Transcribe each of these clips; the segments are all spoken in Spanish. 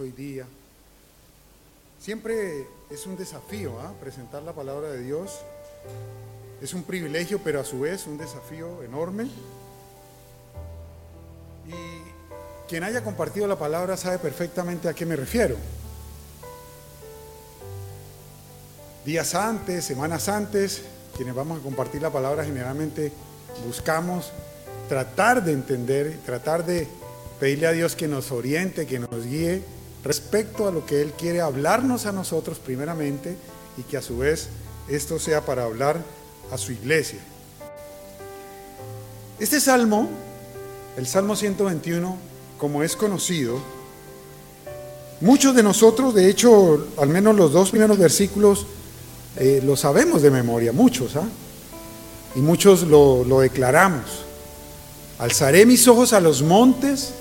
hoy día. Siempre es un desafío ¿ah? presentar la palabra de Dios. Es un privilegio, pero a su vez un desafío enorme. Y quien haya compartido la palabra sabe perfectamente a qué me refiero. Días antes, semanas antes, quienes vamos a compartir la palabra generalmente buscamos tratar de entender, tratar de pedirle a Dios que nos oriente, que nos guíe respecto a lo que Él quiere hablarnos a nosotros primeramente y que a su vez esto sea para hablar a su iglesia. Este salmo, el Salmo 121, como es conocido, muchos de nosotros, de hecho, al menos los dos primeros versículos, eh, lo sabemos de memoria, muchos, ¿ah? Y muchos lo, lo declaramos. Alzaré mis ojos a los montes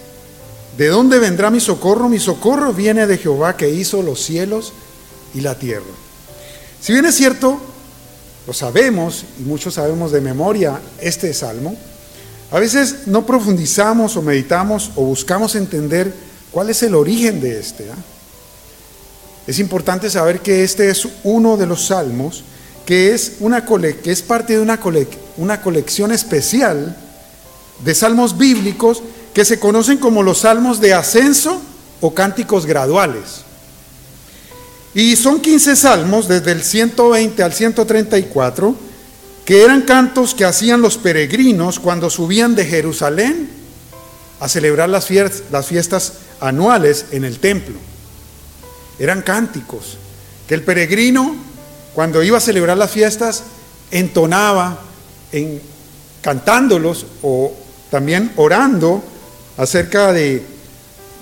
¿De dónde vendrá mi socorro? Mi socorro viene de Jehová que hizo los cielos y la tierra. Si bien es cierto, lo sabemos y muchos sabemos de memoria este salmo, a veces no profundizamos o meditamos o buscamos entender cuál es el origen de este. ¿ah? Es importante saber que este es uno de los salmos que es, una que es parte de una, una colección especial de salmos bíblicos que se conocen como los salmos de ascenso o cánticos graduales. Y son 15 salmos, desde el 120 al 134, que eran cantos que hacían los peregrinos cuando subían de Jerusalén a celebrar las fiestas, las fiestas anuales en el templo. Eran cánticos que el peregrino, cuando iba a celebrar las fiestas, entonaba en, cantándolos o también orando acerca de,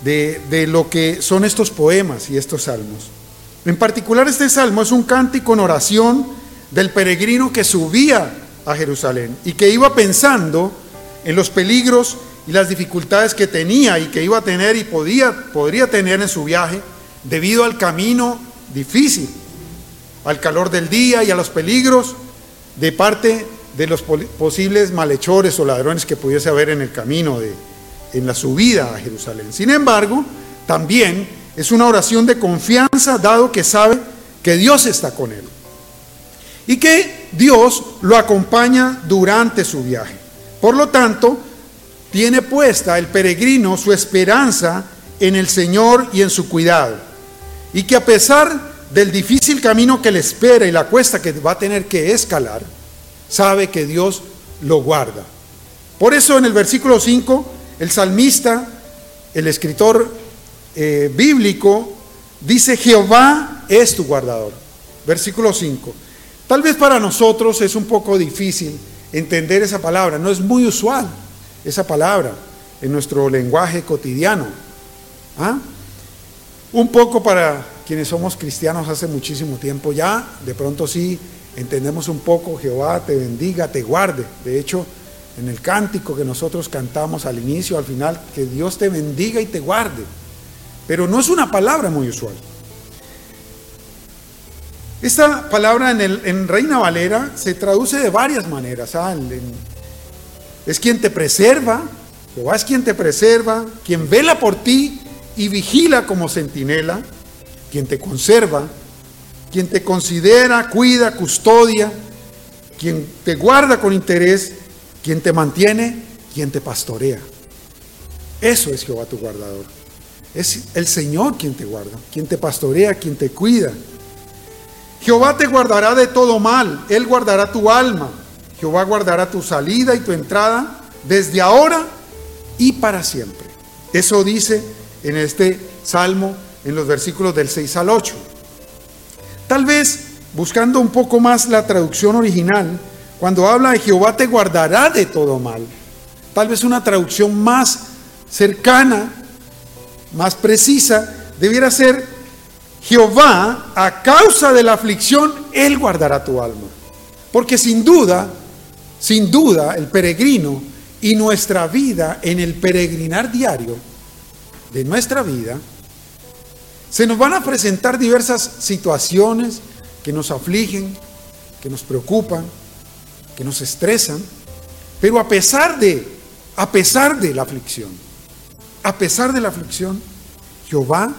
de, lo que son estos poemas y estos salmos. En particular este salmo es un cántico en oración del peregrino que subía a Jerusalén y que iba pensando en los peligros y las dificultades que tenía y que iba a tener y podía, podría tener en su viaje debido al camino difícil, al calor del día y a los peligros de parte de los posibles malhechores o ladrones que pudiese haber en el camino de, en la subida a Jerusalén. Sin embargo, también es una oración de confianza dado que sabe que Dios está con él y que Dios lo acompaña durante su viaje. Por lo tanto, tiene puesta el peregrino su esperanza en el Señor y en su cuidado. Y que a pesar del difícil camino que le espera y la cuesta que va a tener que escalar, sabe que Dios lo guarda. Por eso en el versículo 5 el salmista, el escritor eh, bíblico, dice, Jehová es tu guardador. Versículo 5. Tal vez para nosotros es un poco difícil entender esa palabra, no es muy usual esa palabra en nuestro lenguaje cotidiano. ¿Ah? Un poco para quienes somos cristianos hace muchísimo tiempo ya, de pronto sí entendemos un poco, Jehová te bendiga, te guarde. De hecho, en el cántico que nosotros cantamos al inicio, al final, que Dios te bendiga y te guarde. Pero no es una palabra muy usual. Esta palabra en, el, en Reina Valera se traduce de varias maneras. ¿ah? es quien te preserva, Jehová es quien te preserva, quien vela por ti y vigila como centinela, quien te conserva, quien te considera, cuida, custodia, quien te guarda con interés quien te mantiene, quien te pastorea. Eso es Jehová tu guardador. Es el Señor quien te guarda, quien te pastorea, quien te cuida. Jehová te guardará de todo mal, Él guardará tu alma. Jehová guardará tu salida y tu entrada desde ahora y para siempre. Eso dice en este salmo en los versículos del 6 al 8. Tal vez buscando un poco más la traducción original, cuando habla de Jehová te guardará de todo mal. Tal vez una traducción más cercana, más precisa, debiera ser Jehová, a causa de la aflicción, Él guardará tu alma. Porque sin duda, sin duda, el peregrino y nuestra vida en el peregrinar diario de nuestra vida, se nos van a presentar diversas situaciones que nos afligen, que nos preocupan, que nos estresan, pero a pesar de, a pesar de la aflicción, a pesar de la aflicción, Jehová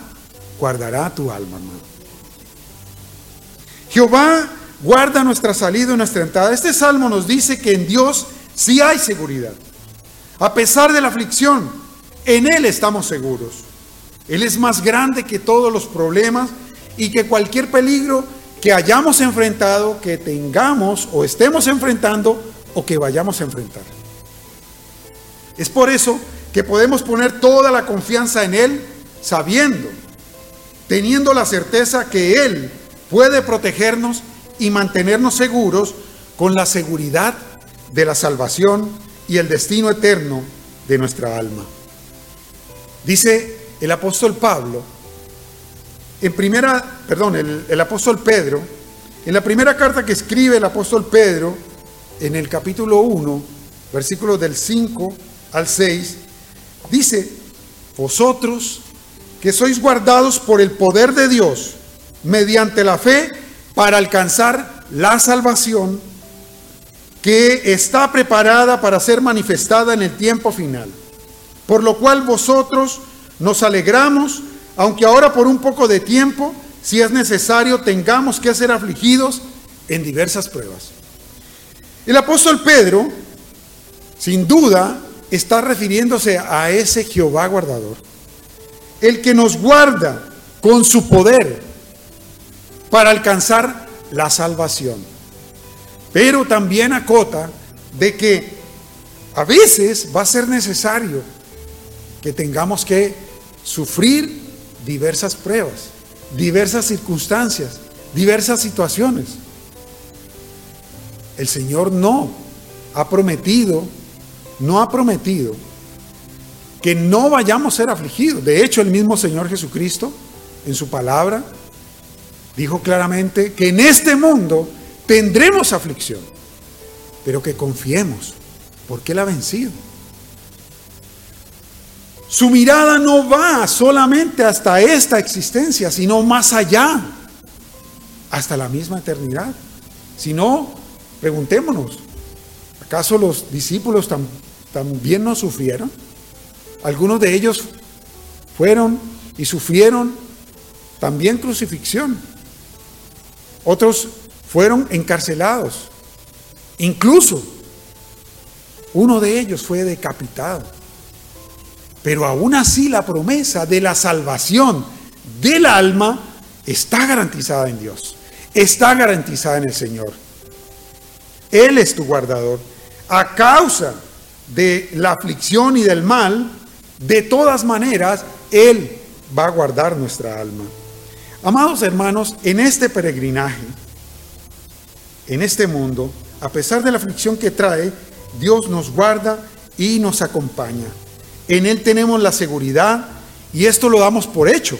guardará tu alma, hermano. Jehová guarda nuestra salida y nuestra entrada. Este salmo nos dice que en Dios sí hay seguridad. A pesar de la aflicción, en Él estamos seguros. Él es más grande que todos los problemas y que cualquier peligro que hayamos enfrentado, que tengamos o estemos enfrentando o que vayamos a enfrentar. Es por eso que podemos poner toda la confianza en Él, sabiendo, teniendo la certeza que Él puede protegernos y mantenernos seguros con la seguridad de la salvación y el destino eterno de nuestra alma. Dice el apóstol Pablo, en primera, perdón, el, apóstol Pedro, en la primera carta que escribe el apóstol Pedro, en el capítulo 1, versículos del 5 al 6, dice, vosotros que sois guardados por el poder de Dios mediante la fe para alcanzar la salvación que está preparada para ser manifestada en el tiempo final. Por lo cual vosotros nos alegramos, aunque ahora por un poco de tiempo, si es necesario, tengamos que ser afligidos en diversas pruebas. El apóstol Pedro, sin duda, está refiriéndose a ese Jehová guardador, el que nos guarda con su poder para alcanzar la salvación. Pero también acota de que a veces va a ser necesario que tengamos que sufrir diversas pruebas, diversas circunstancias, diversas situaciones. El Señor no ha prometido, no ha prometido que no vayamos a ser afligidos. De hecho, el mismo Señor Jesucristo, en su palabra, dijo claramente que en este mundo tendremos aflicción, pero que confiemos, porque Él ha vencido. Su mirada no va solamente hasta esta existencia, sino más allá, hasta la misma eternidad. Si no, preguntémonos, ¿acaso los discípulos también no sufrieron? Algunos de ellos fueron y sufrieron también crucifixión. Otros fueron encarcelados. Incluso uno de ellos fue decapitado. Pero aún así la promesa de la salvación del alma está garantizada en Dios. Está garantizada en el Señor. Él es tu guardador. A causa de la aflicción y del mal, de todas maneras, Él va a guardar nuestra alma. Amados hermanos, en este peregrinaje, en este mundo, a pesar de la aflicción que trae, Dios nos guarda y nos acompaña. En Él tenemos la seguridad y esto lo damos por hecho.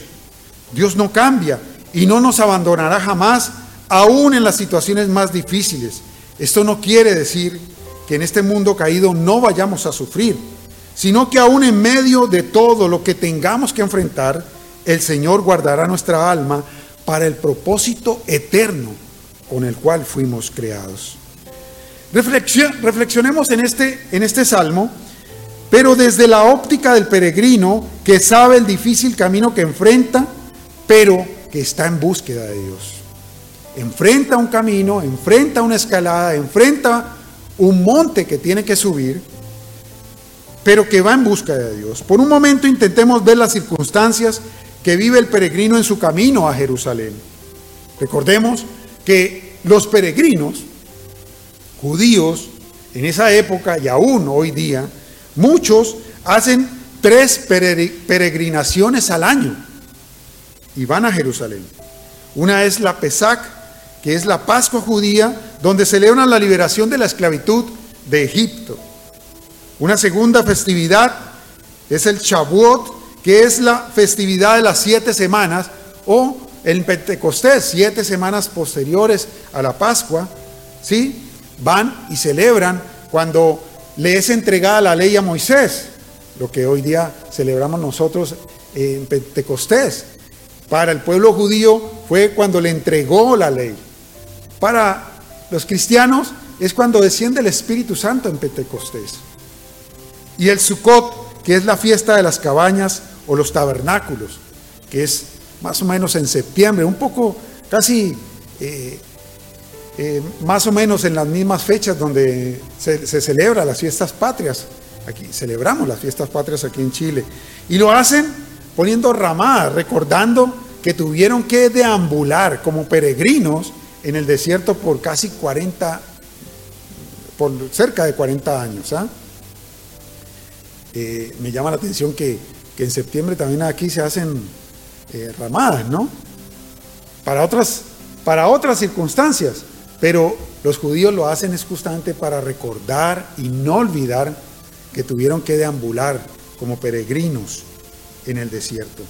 Dios no cambia y no nos abandonará jamás, aún en las situaciones más difíciles. Esto no quiere decir que en este mundo caído no vayamos a sufrir, sino que aún en medio de todo lo que tengamos que enfrentar, el Señor guardará nuestra alma para el propósito eterno con el cual fuimos creados. reflexionemos en este, en este salmo, pero desde la óptica del peregrino que sabe el difícil camino que enfrenta, pero que está en búsqueda de Dios. Enfrenta un camino, enfrenta una escalada, enfrenta un monte que tiene que subir, pero que va en busca de Dios. Por un momento intentemos ver las circunstancias que vive el peregrino en su camino a Jerusalén. Recordemos que los peregrinos judíos en esa época y aún hoy día, muchos hacen tres peregrinaciones al año y van a Jerusalén. Una es la Pesach, que es la Pascua judía, donde celebran la liberación de la esclavitud de Egipto. Una segunda festividad es el Shavuot, que es la festividad de las siete semanas, o el Pentecostés, siete semanas posteriores a la Pascua, ¿sí? Van y celebran cuando le es entregada la ley a Moisés, lo que hoy día celebramos nosotros en Pentecostés. Para el pueblo judío fue cuando le entregó la ley. Para los cristianos es cuando desciende el Espíritu Santo en Pentecostés. Y el Sukkot, que es la fiesta de las cabañas o los tabernáculos. que es más o menos en septiembre, un poco casi eh, eh, más o menos en las mismas fechas donde se, se celebra las fiestas patrias. Aquí celebramos las fiestas patrias aquí en Chile. Y lo hacen poniendo ramadas, recordando que tuvieron que deambular como peregrinos en el desierto por casi 40, por cerca de 40 años. ¿ah? Eh, me llama la atención que, en septiembre también aquí se hacen eh, ramadas, ¿no? Para otras, para otras circunstancias, pero los judíos lo hacen es justamente para recordar y no olvidar que tuvieron que deambular como peregrinos en el desierto.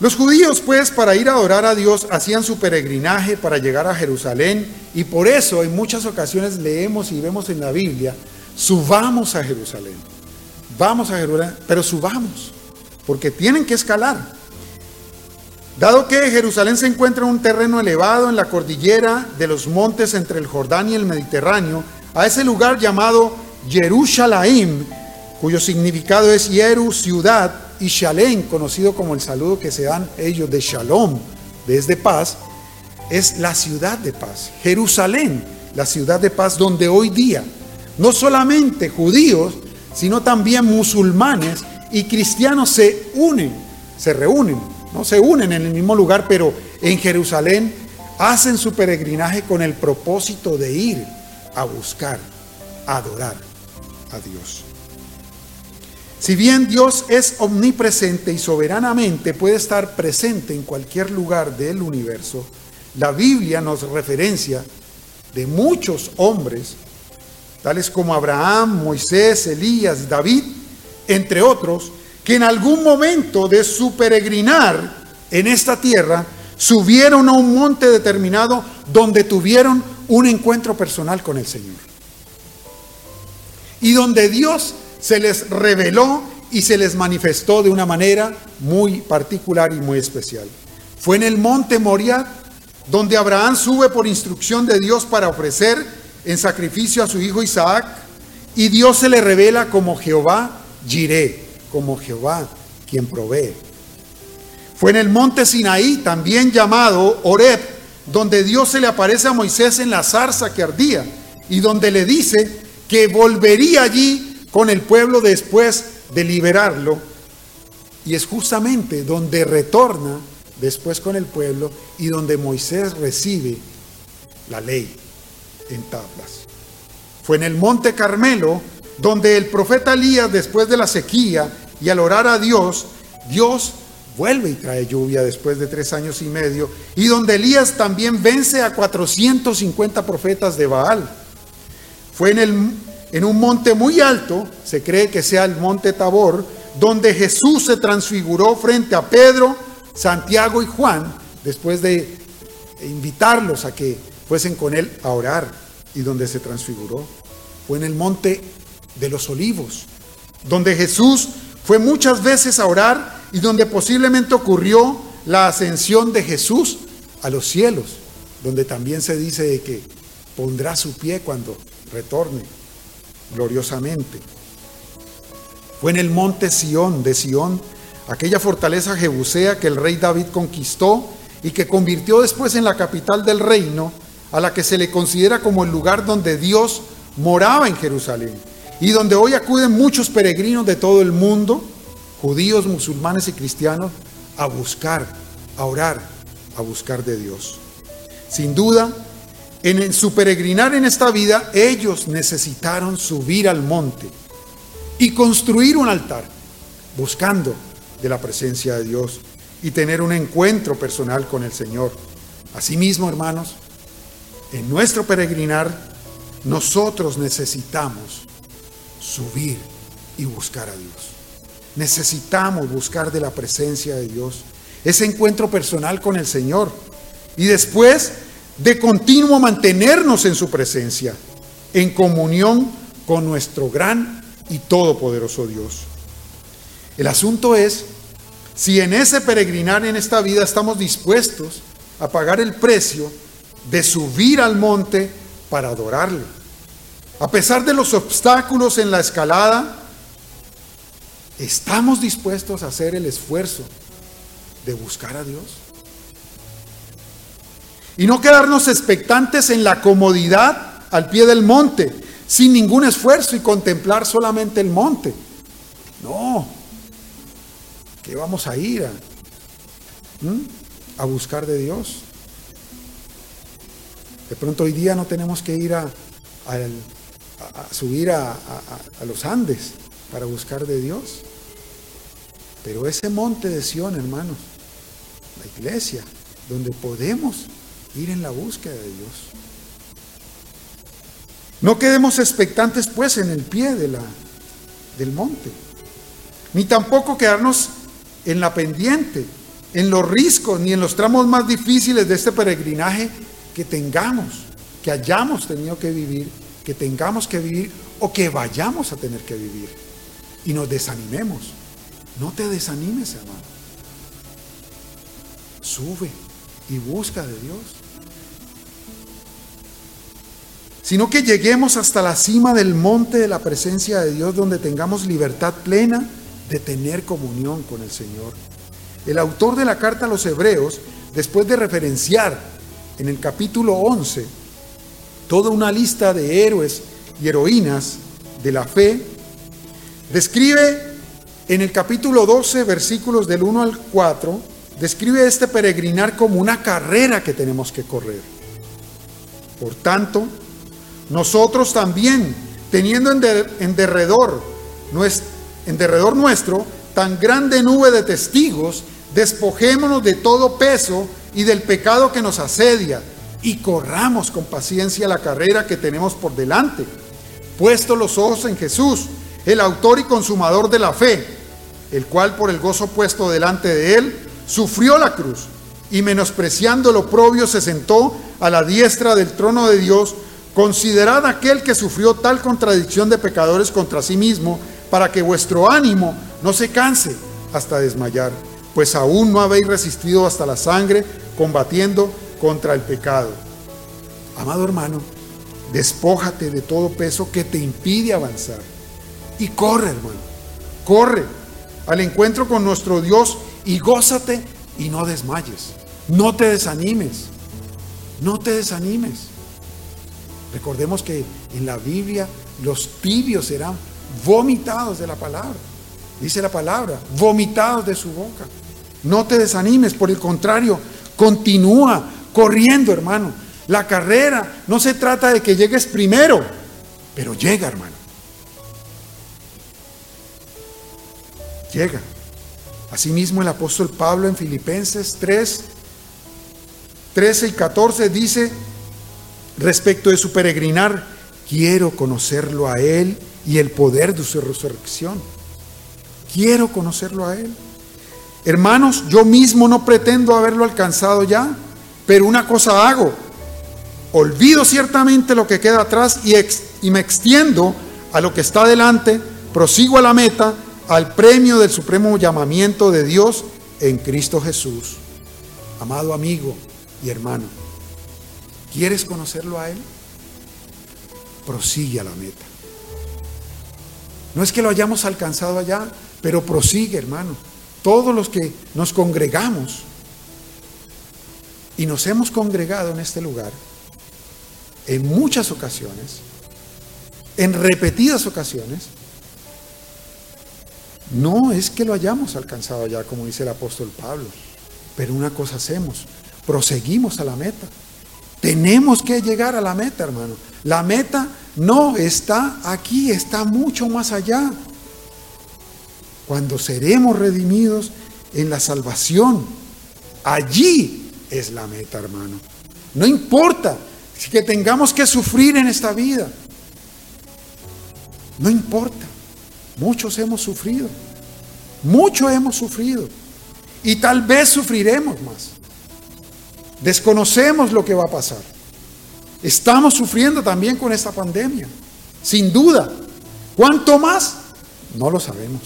Los judíos, pues, para ir a adorar a Dios, hacían su peregrinaje para llegar a Jerusalén y por eso en muchas ocasiones leemos y vemos en la Biblia, subamos a Jerusalén. Vamos a Jerusalén, pero subamos, porque tienen que escalar. Dado que Jerusalén se encuentra en un terreno elevado en la cordillera de los montes entre el Jordán y el Mediterráneo, a ese lugar llamado Jerusalén, cuyo significado es Yeru, ciudad, y Shalem, conocido como el saludo que se dan ellos de Shalom, desde paz, es la ciudad de paz. Jerusalén, la ciudad de paz donde hoy día no solamente judíos, sino también musulmanes y cristianos se unen, se reúnen, no se unen en el mismo lugar, pero en Jerusalén hacen su peregrinaje con el propósito de ir a buscar, a adorar a Dios. Si bien Dios es omnipresente y soberanamente puede estar presente en cualquier lugar del universo, la Biblia nos referencia de muchos hombres, tales como Abraham, Moisés, Elías, David, entre otros, que en algún momento de su peregrinar en esta tierra subieron a un monte determinado donde tuvieron un encuentro personal con el Señor. Y donde Dios se les reveló y se les manifestó de una manera muy particular y muy especial. Fue en el monte Moriah donde Abraham sube por instrucción de Dios para ofrecer en sacrificio a su hijo Isaac y Dios se le revela como Jehová Jireh, como Jehová quien provee. Fue en el monte Sinaí, también llamado Oreb, donde Dios se le aparece a Moisés en la zarza que ardía y donde le dice que volvería allí con el pueblo después de liberarlo. Y es justamente donde retorna después con el pueblo y donde Moisés recibe la ley en tablas. Fue en el monte Carmelo donde el profeta Elías, después de la sequía y al orar a Dios, Dios vuelve y trae lluvia después de tres años y medio, y donde Elías también vence a 450 profetas de Baal. Fue en el en un monte muy alto, se cree que sea el monte Tabor, donde Jesús se transfiguró frente a Pedro, Santiago y Juan, después de invitarlos a que fuesen con él a orar y donde se transfiguró. Fue en el monte de los olivos, donde Jesús fue muchas veces a orar y donde posiblemente ocurrió la ascensión de Jesús a los cielos, donde también se dice que pondrá su pie cuando retorne gloriosamente. Fue en el monte Sión de Sión, aquella fortaleza jebusea que el rey David conquistó y que convirtió después en la capital del reino, a la que se le considera como el lugar donde Dios moraba en Jerusalén y donde hoy acuden muchos peregrinos de todo el mundo, judíos, musulmanes y cristianos, a buscar, a orar, a buscar de Dios. Sin duda, en su peregrinar en esta vida, ellos necesitaron subir al monte y construir un altar, buscando de la presencia de Dios y tener un encuentro personal con el Señor. Asimismo, hermanos, en nuestro peregrinar, nosotros necesitamos subir y buscar a Dios. Necesitamos buscar de la presencia de Dios, ese encuentro personal con el Señor. Y después de continuo mantenernos en su presencia, en comunión con nuestro gran y todopoderoso Dios. El asunto es si en ese peregrinar en esta vida estamos dispuestos a pagar el precio de subir al monte para adorarle. A pesar de los obstáculos en la escalada, ¿Estamos dispuestos a hacer el esfuerzo de buscar a Dios? Y no quedarnos expectantes en la comodidad al pie del monte, sin ningún esfuerzo y contemplar solamente el monte. No, que vamos a ir a, buscar de Dios. De pronto hoy día no tenemos que ir a, subir a, los Andes para buscar de Dios. Pero ese monte de Sión, hermanos, la iglesia, donde podemos ir en la búsqueda de Dios. No quedemos expectantes pues en el pie de la, del monte, ni tampoco quedarnos en la pendiente, en los riscos, ni en los tramos más difíciles de este peregrinaje que tengamos, que hayamos tenido que vivir, que tengamos que vivir o que vayamos a tener que vivir. Y nos desanimemos. No te desanimes, hermano. Sube y busca de Dios. Sino que lleguemos hasta la cima del monte de la presencia de Dios donde tengamos libertad plena de tener comunión con el Señor. El autor de la carta a los hebreos, después de referenciar en el capítulo 11 toda una lista de héroes y heroínas de la fe, describe en el capítulo 12, versículos del 1 al 4, describe este peregrinar como una carrera que tenemos que correr. Por tanto, nosotros también, teniendo en, derredor, en derredor nuestro tan grande nube de testigos, despojémonos de todo peso y del pecado que nos asedia y corramos con paciencia la carrera que tenemos por delante, puesto los ojos en Jesús, el autor y consumador de la fe, el cual por el gozo puesto delante de él, sufrió la cruz y menospreciando lo propio se sentó a la diestra del trono de Dios, considerad aquel que sufrió tal contradicción de pecadores contra sí mismo, para que vuestro ánimo no se canse hasta desmayar, pues aún no habéis resistido hasta la sangre combatiendo contra el pecado. Amado hermano, despójate de todo peso que te impide avanzar y corre, hermano, corre al encuentro con nuestro Dios y gózate y no desmayes. No te desanimes. No te desanimes. Recordemos que en la Biblia los tibios serán vomitados de la palabra. Dice la palabra, vomitados de su boca. No te desanimes, por el contrario, continúa corriendo, hermano. La carrera no se trata de que llegues primero, pero llega, hermano. Llega. Asimismo el apóstol Pablo en Filipenses 3, 13 y 14 dice respecto de su peregrinar, quiero conocerlo a Él y el poder de su resurrección. Quiero conocerlo a Él. Hermanos, yo mismo no pretendo haberlo alcanzado ya, pero una cosa hago. Olvido ciertamente lo que queda atrás y, y me extiendo a lo que está delante, prosigo a la meta, al premio del supremo llamamiento de Dios en Cristo Jesús. Amado amigo y hermano, ¿quieres conocerlo a Él? Prosigue a la meta. No es que lo hayamos alcanzado allá, pero prosigue, hermano. Todos los que nos congregamos y nos hemos congregado en este lugar, en muchas ocasiones, en repetidas ocasiones, no es que lo hayamos alcanzado ya, como dice el apóstol Pablo, pero una cosa hacemos, proseguimos a la meta. Tenemos que llegar a la meta, hermano. La meta no está aquí, está mucho más allá. Cuando seremos redimidos en la salvación, allí es la meta, hermano. No importa que tengamos que sufrir en esta vida. No importa. Muchos hemos sufrido. Mucho hemos sufrido. Y tal vez sufriremos más. Desconocemos lo que va a pasar. Estamos sufriendo también con esta pandemia. Sin duda. ¿Cuánto más? No lo sabemos.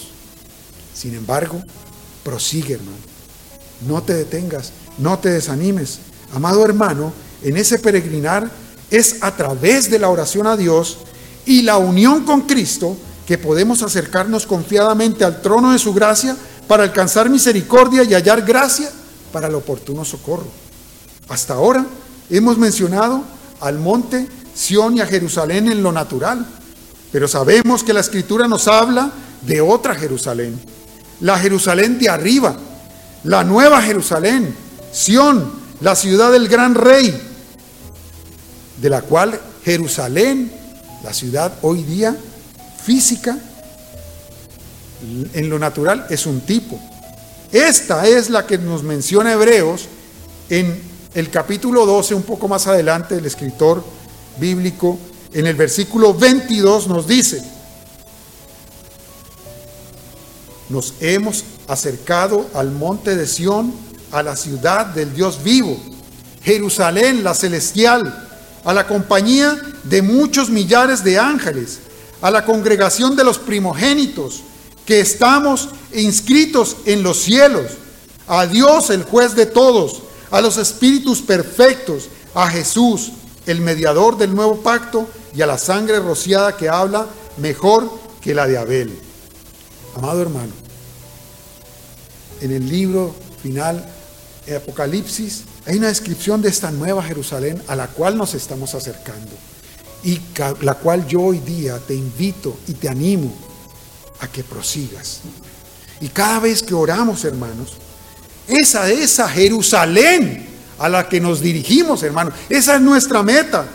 Sin embargo, prosigue, hermano. No te detengas, no te desanimes. Amado hermano, en ese peregrinar es a través de la oración a Dios y la unión con Cristo que podemos acercarnos confiadamente al trono de su gracia para alcanzar misericordia y hallar gracia para el oportuno socorro. Hasta ahora hemos mencionado al monte Sión y a Jerusalén en lo natural, pero sabemos que la escritura nos habla de otra Jerusalén, la Jerusalén de arriba, la nueva Jerusalén, Sión, la ciudad del gran rey, de la cual Jerusalén, la ciudad hoy día física, en lo natural es un tipo. Esta es la que nos menciona Hebreos en el capítulo 12, un poco más adelante, el escritor bíblico, en el versículo 22 nos dice, nos hemos acercado al monte de Sión, a la ciudad del Dios vivo, Jerusalén, la celestial, a la compañía de muchos millares de ángeles, a la congregación de los primogénitos, que estamos inscritos en los cielos, a Dios el juez de todos, a los espíritus perfectos, a Jesús, el mediador del nuevo pacto, y a la sangre rociada que habla mejor que la de Abel. Amado hermano, en el libro final, Apocalipsis, hay una descripción de esta nueva Jerusalén a la cual nos estamos acercando y la cual yo hoy día te invito y te animo a que prosigas. Y cada vez que oramos, hermanos, esa esa Jerusalén a la que nos dirigimos, hermanos, esa es nuestra meta.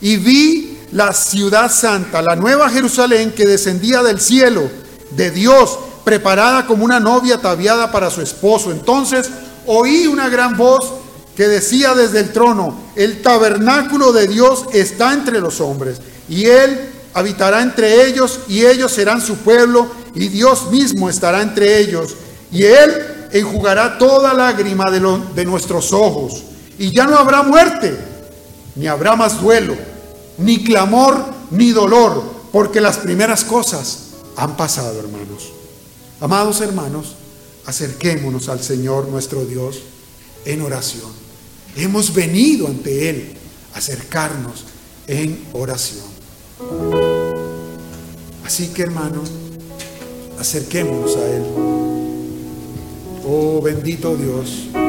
Y vi la ciudad santa, la nueva Jerusalén que descendía del cielo de Dios, preparada como una novia ataviada para su esposo. Entonces oí una gran voz que decía desde el trono, el tabernáculo de Dios está entre los hombres, y Él habitará entre ellos, y ellos serán su pueblo, y Dios mismo estará entre ellos, y Él enjugará toda lágrima de, de nuestros ojos, y ya no habrá muerte, ni habrá más duelo, ni clamor, ni dolor, porque las primeras cosas han pasado, hermanos. Amados hermanos, acerquémonos al Señor nuestro Dios en oración. Hemos venido ante Él a acercarnos en oración. Así que hermanos, acerquémonos a Él. Oh bendito Dios.